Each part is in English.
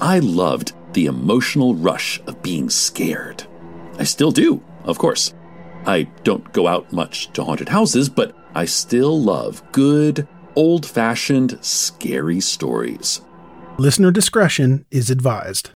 I loved the emotional rush of being scared. I still do, of course. I don't go out much to haunted houses, but I still love good, old fashioned, scary stories. Listener discretion is advised.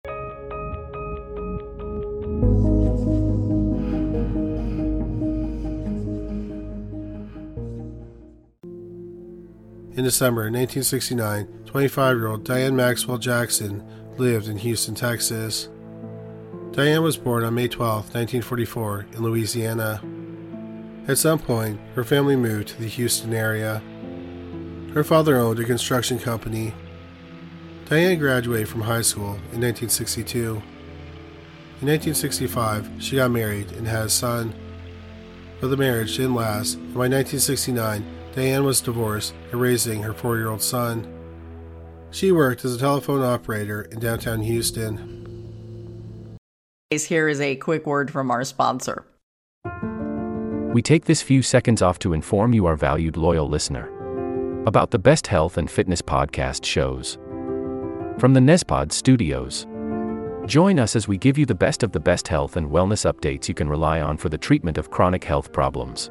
In December 1969, 25 year old Diane Maxwell Jackson lived in Houston, Texas. Diane was born on May 12, 1944, in Louisiana. At some point, her family moved to the Houston area. Her father owned a construction company. Diane graduated from high school in 1962. In 1965, she got married and had a son. But the marriage didn't last, and by 1969, Diane was divorced and raising her four year old son. She worked as a telephone operator in downtown Houston. Here is a quick word from our sponsor. We take this few seconds off to inform you, our valued loyal listener, about the best health and fitness podcast shows from the Nezpod studios. Join us as we give you the best of the best health and wellness updates you can rely on for the treatment of chronic health problems.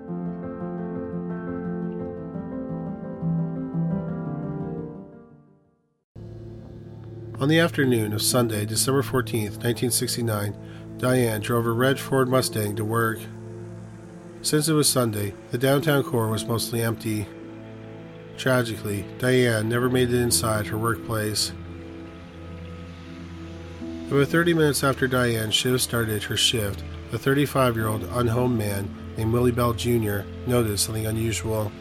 On the afternoon of Sunday, December 14, 1969, Diane drove a red Ford Mustang to work. Since it was Sunday, the downtown core was mostly empty. Tragically, Diane never made it inside her workplace. About 30 minutes after Diane should have started her shift, a 35 year old unhomed man named Willie Bell Jr. noticed something unusual.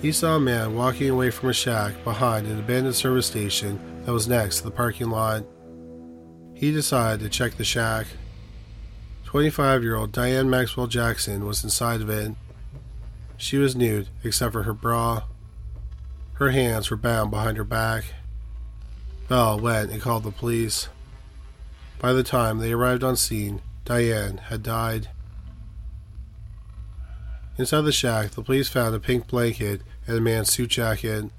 He saw a man walking away from a shack behind an abandoned service station that was next to the parking lot. He decided to check the shack. 25 year old Diane Maxwell Jackson was inside of it. She was nude except for her bra. Her hands were bound behind her back. Bell went and called the police. By the time they arrived on scene, Diane had died. Inside the shack, the police found a pink blanket and a man's suit jacket,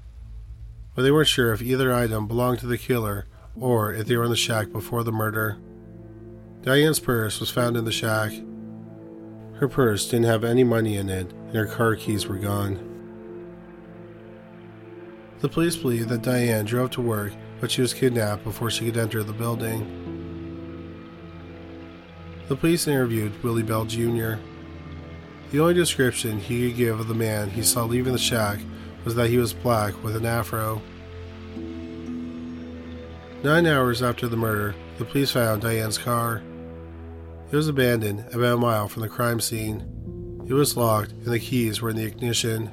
but they weren't sure if either item belonged to the killer or if they were in the shack before the murder. Diane's purse was found in the shack. Her purse didn't have any money in it, and her car keys were gone. The police believe that Diane drove to work, but she was kidnapped before she could enter the building. The police interviewed Willie Bell Jr. The only description he could give of the man he saw leaving the shack was that he was black with an afro. Nine hours after the murder, the police found Diane's car. It was abandoned about a mile from the crime scene. It was locked and the keys were in the ignition.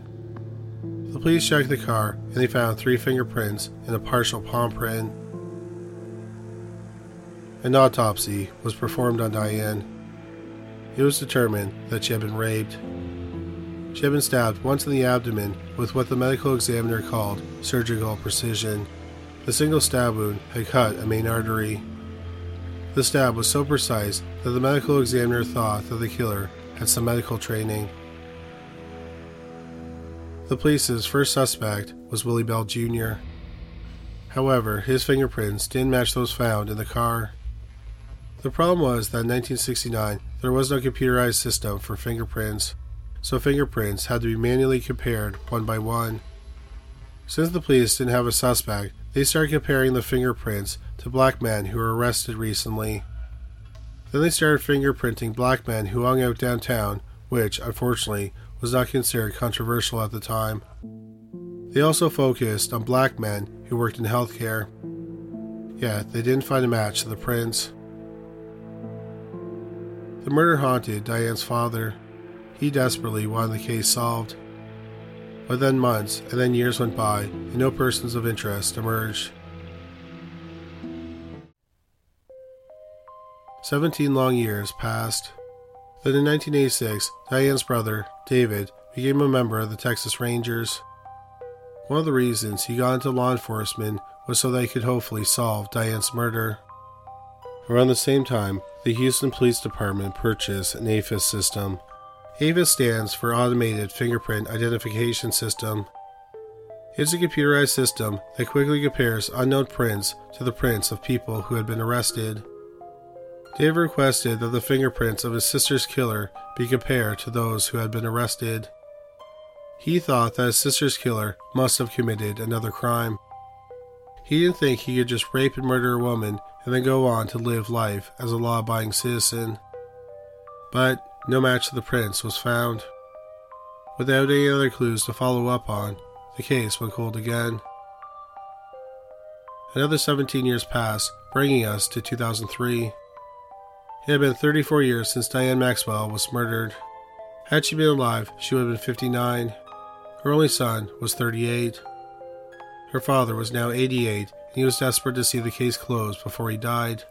The police checked the car and they found three fingerprints and a partial palm print. An autopsy was performed on Diane. It was determined that she had been raped. She had been stabbed once in the abdomen with what the medical examiner called surgical precision. The single stab wound had cut a main artery. The stab was so precise that the medical examiner thought that the killer had some medical training. The police's first suspect was Willie Bell Jr. However, his fingerprints didn't match those found in the car. The problem was that in 1969 there was no computerized system for fingerprints, so fingerprints had to be manually compared one by one. Since the police didn't have a suspect, they started comparing the fingerprints to black men who were arrested recently. Then they started fingerprinting black men who hung out downtown which, unfortunately, was not considered controversial at the time. They also focused on black men who worked in healthcare. Yet, they didn't find a match to the prints. The murder haunted Diane's father. He desperately wanted the case solved. But then months and then years went by, and no persons of interest emerged. Seventeen long years passed. Then in 1986, Diane's brother, David, became a member of the Texas Rangers. One of the reasons he got into law enforcement was so they could hopefully solve Diane's murder. Around the same time, the Houston Police Department purchased an AFIS system. AFIS stands for Automated Fingerprint Identification System. It's a computerized system that quickly compares unknown prints to the prints of people who had been arrested. Dave requested that the fingerprints of his sister's killer be compared to those who had been arrested. He thought that his sister's killer must have committed another crime. He didn't think he could just rape and murder a woman and then go on to live life as a law abiding citizen. But no match to the prints was found. Without any other clues to follow up on, the case went cold again. Another 17 years passed, bringing us to 2003. It had been 34 years since Diane Maxwell was murdered. Had she been alive, she would have been 59. Her only son was 38. Her father was now 88, and he was desperate to see the case closed before he died.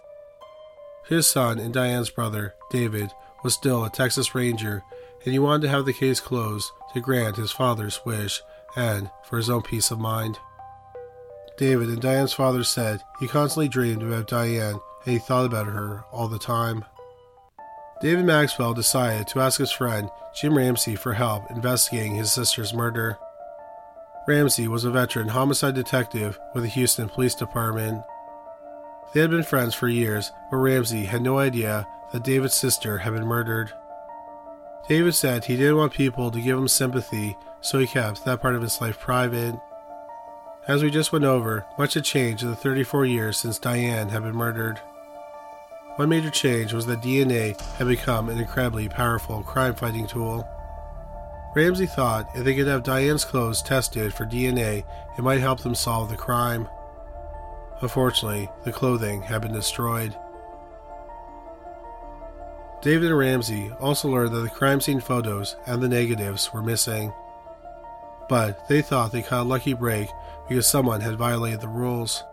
His son and Diane's brother, David, was still a Texas Ranger, and he wanted to have the case closed to grant his father's wish and for his own peace of mind. David and Diane's father said he constantly dreamed about Diane and he thought about her all the time. David Maxwell decided to ask his friend Jim Ramsey for help investigating his sister's murder. Ramsey was a veteran homicide detective with the Houston Police Department. They had been friends for years, but Ramsey had no idea that David's sister had been murdered. David said he didn't want people to give him sympathy, so he kept that part of his life private. As we just went over, much had changed in the 34 years since Diane had been murdered. One major change was that DNA had become an incredibly powerful crime fighting tool. Ramsey thought if they could have Diane's clothes tested for DNA, it might help them solve the crime. Unfortunately, the clothing had been destroyed. David and Ramsey also learned that the crime scene photos and the negatives were missing. But they thought they caught a lucky break because someone had violated the rules.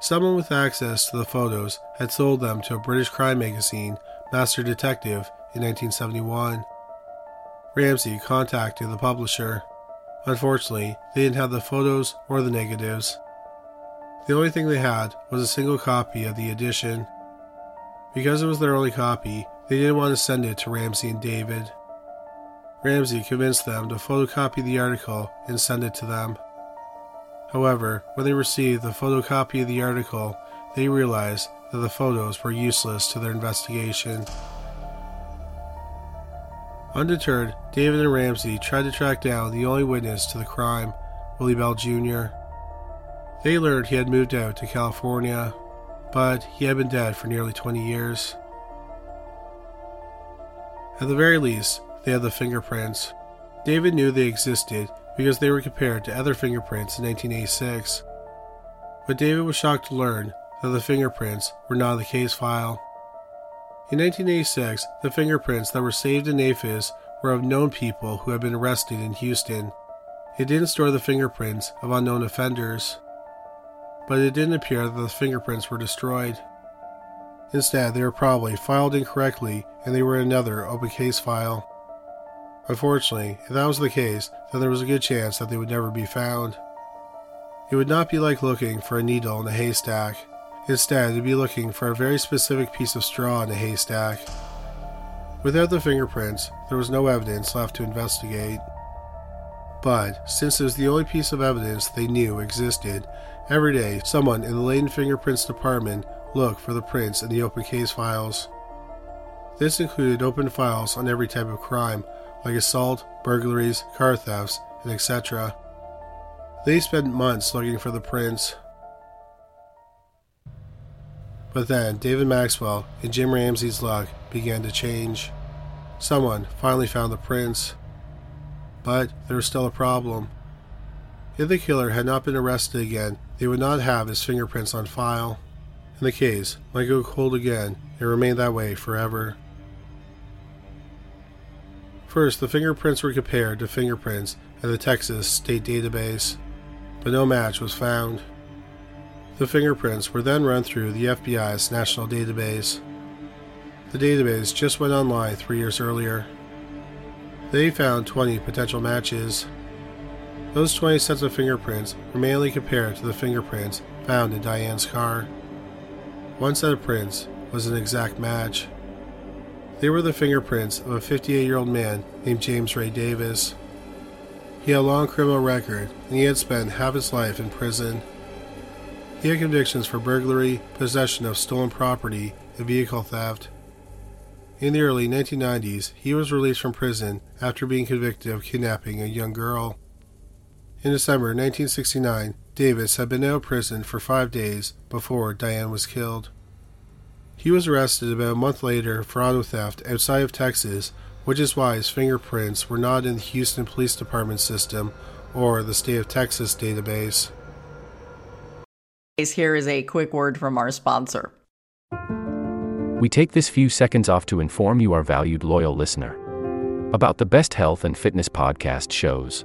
Someone with access to the photos had sold them to a British crime magazine, Master Detective, in 1971. Ramsey contacted the publisher. Unfortunately, they didn't have the photos or the negatives. The only thing they had was a single copy of the edition. Because it was their only copy, they didn't want to send it to Ramsey and David. Ramsey convinced them to photocopy the article and send it to them. However, when they received the photocopy of the article, they realized that the photos were useless to their investigation. Undeterred, David and Ramsey tried to track down the only witness to the crime, Willie Bell Jr. They learned he had moved out to California, but he had been dead for nearly 20 years. At the very least, they had the fingerprints. David knew they existed because they were compared to other fingerprints in 1986. But David was shocked to learn that the fingerprints were not in the case file. In 1986, the fingerprints that were saved in AFIS were of known people who had been arrested in Houston. It didn't store the fingerprints of unknown offenders, but it didn't appear that the fingerprints were destroyed. Instead, they were probably filed incorrectly and they were in another open case file. Unfortunately, if that was the case, then there was a good chance that they would never be found. It would not be like looking for a needle in a haystack. Instead, it'd be looking for a very specific piece of straw in a haystack. Without the fingerprints, there was no evidence left to investigate. But, since it was the only piece of evidence they knew existed, every day someone in the Latent Fingerprints Department looked for the prints in the open case files. This included open files on every type of crime, like assault, burglaries, car thefts, and etc. They spent months looking for the prints. But then David Maxwell and Jim Ramsey's luck began to change. someone finally found the prints. But there was still a problem. If the killer had not been arrested again, they would not have his fingerprints on file. And the case might go cold again and remain that way forever. First, the fingerprints were compared to fingerprints at the Texas State Database, but no match was found. The fingerprints were then run through the FBI's national database. The database just went online three years earlier. They found 20 potential matches. Those 20 sets of fingerprints were mainly compared to the fingerprints found in Diane's car. One set of prints was an exact match. They were the fingerprints of a 58 year old man named James Ray Davis. He had a long criminal record and he had spent half his life in prison. He had convictions for burglary, possession of stolen property, and vehicle theft. In the early 1990s, he was released from prison after being convicted of kidnapping a young girl. In December 1969, Davis had been out of prison for five days before Diane was killed. He was arrested about a month later for auto theft outside of Texas, which is why his fingerprints were not in the Houston Police Department system or the State of Texas database. Here is a quick word from our sponsor. We take this few seconds off to inform you, our valued loyal listener, about the best health and fitness podcast shows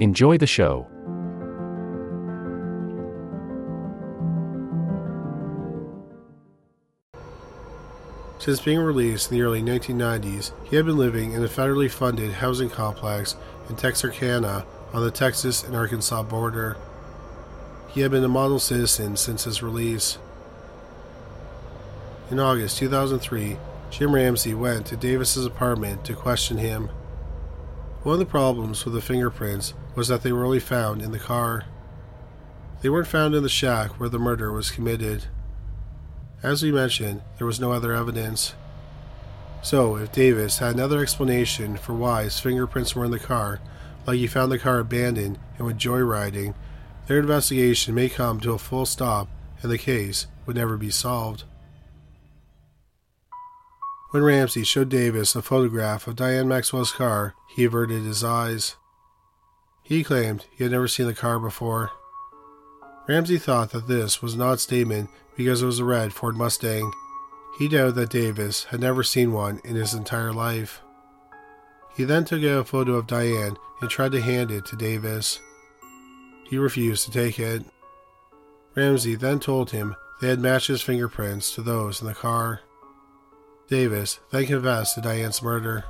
Enjoy the show. Since being released in the early 1990s, he had been living in a federally funded housing complex in Texarkana on the Texas and Arkansas border. He had been a model citizen since his release. In August 2003, Jim Ramsey went to Davis's apartment to question him. One of the problems with the fingerprints was that they were only found in the car. They weren't found in the shack where the murder was committed. As we mentioned, there was no other evidence. So, if Davis had another explanation for why his fingerprints were in the car, like he found the car abandoned and went joyriding, their investigation may come to a full stop and the case would never be solved. When Ramsey showed Davis a photograph of Diane Maxwell's car, he averted his eyes. He claimed he had never seen the car before. Ramsey thought that this was an odd statement because it was a red Ford Mustang. He doubted that Davis had never seen one in his entire life. He then took out a photo of Diane and tried to hand it to Davis. He refused to take it. Ramsey then told him they had matched his fingerprints to those in the car. Davis then confessed to Diane's murder.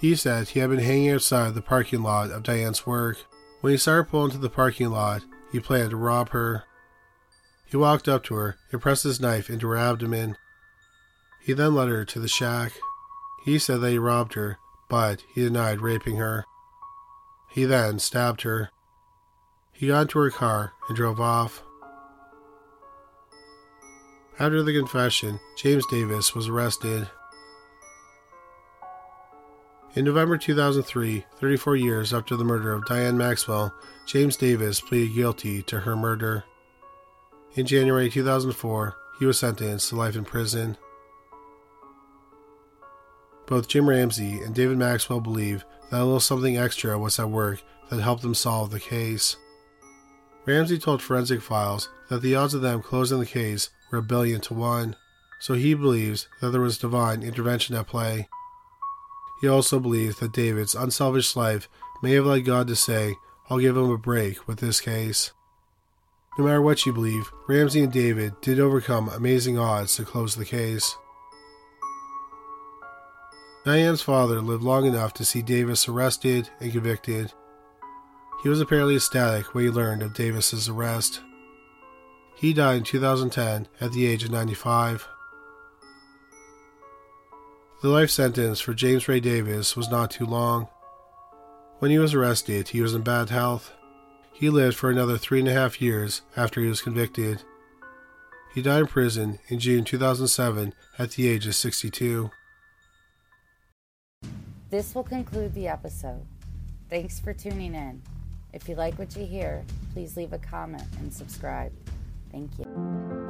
He said he had been hanging outside the parking lot of Diane's work. When he started pulling to the parking lot, he planned to rob her. He walked up to her and pressed his knife into her abdomen. He then led her to the shack. He said that he robbed her, but he denied raping her. He then stabbed her. He got into her car and drove off. After the confession, James Davis was arrested. In November 2003, 34 years after the murder of Diane Maxwell, James Davis pleaded guilty to her murder. In January 2004, he was sentenced to life in prison. Both Jim Ramsey and David Maxwell believe that a little something extra was at work that helped them solve the case. Ramsey told Forensic Files that the odds of them closing the case were a billion to one, so he believes that there was divine intervention at play. He also believes that David's unselfish life may have led God to say, I'll give him a break with this case. No matter what you believe, Ramsey and David did overcome amazing odds to close the case. Diane's father lived long enough to see Davis arrested and convicted. He was apparently ecstatic when he learned of Davis's arrest. He died in 2010 at the age of 95. The life sentence for James Ray Davis was not too long. When he was arrested, he was in bad health. He lived for another three and a half years after he was convicted. He died in prison in June 2007 at the age of 62. This will conclude the episode. Thanks for tuning in. If you like what you hear, please leave a comment and subscribe. Thank you.